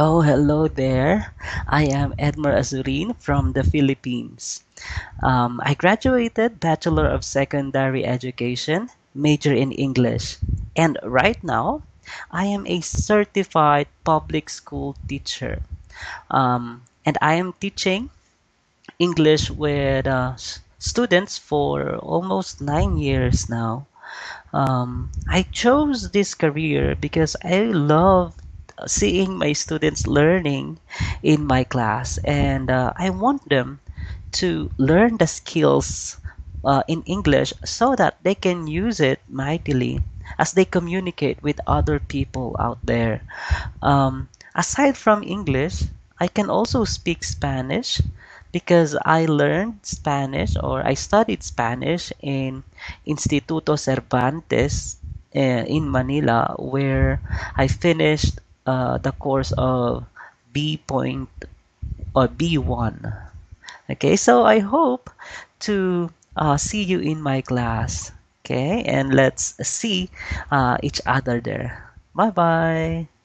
Oh, hello there. I am Edmar Azurin from the Philippines. Um, I graduated Bachelor of Secondary Education, major in English. And right now, I am a certified public school teacher. Um, and I am teaching English with uh, students for almost nine years now. Um, I chose this career because I love seeing my students learning in my class, and uh, I want them to learn the skills uh, in English so that they can use it mightily as they communicate with other people out there. Um, aside from English, I can also speak Spanish because I learned Spanish or I studied Spanish in Instituto Cervantes uh, in Manila, where I finished uh, the course of B point or B1. Okay, so I hope to uh, see you in my class. Okay, and let's see uh, each other there. Bye bye.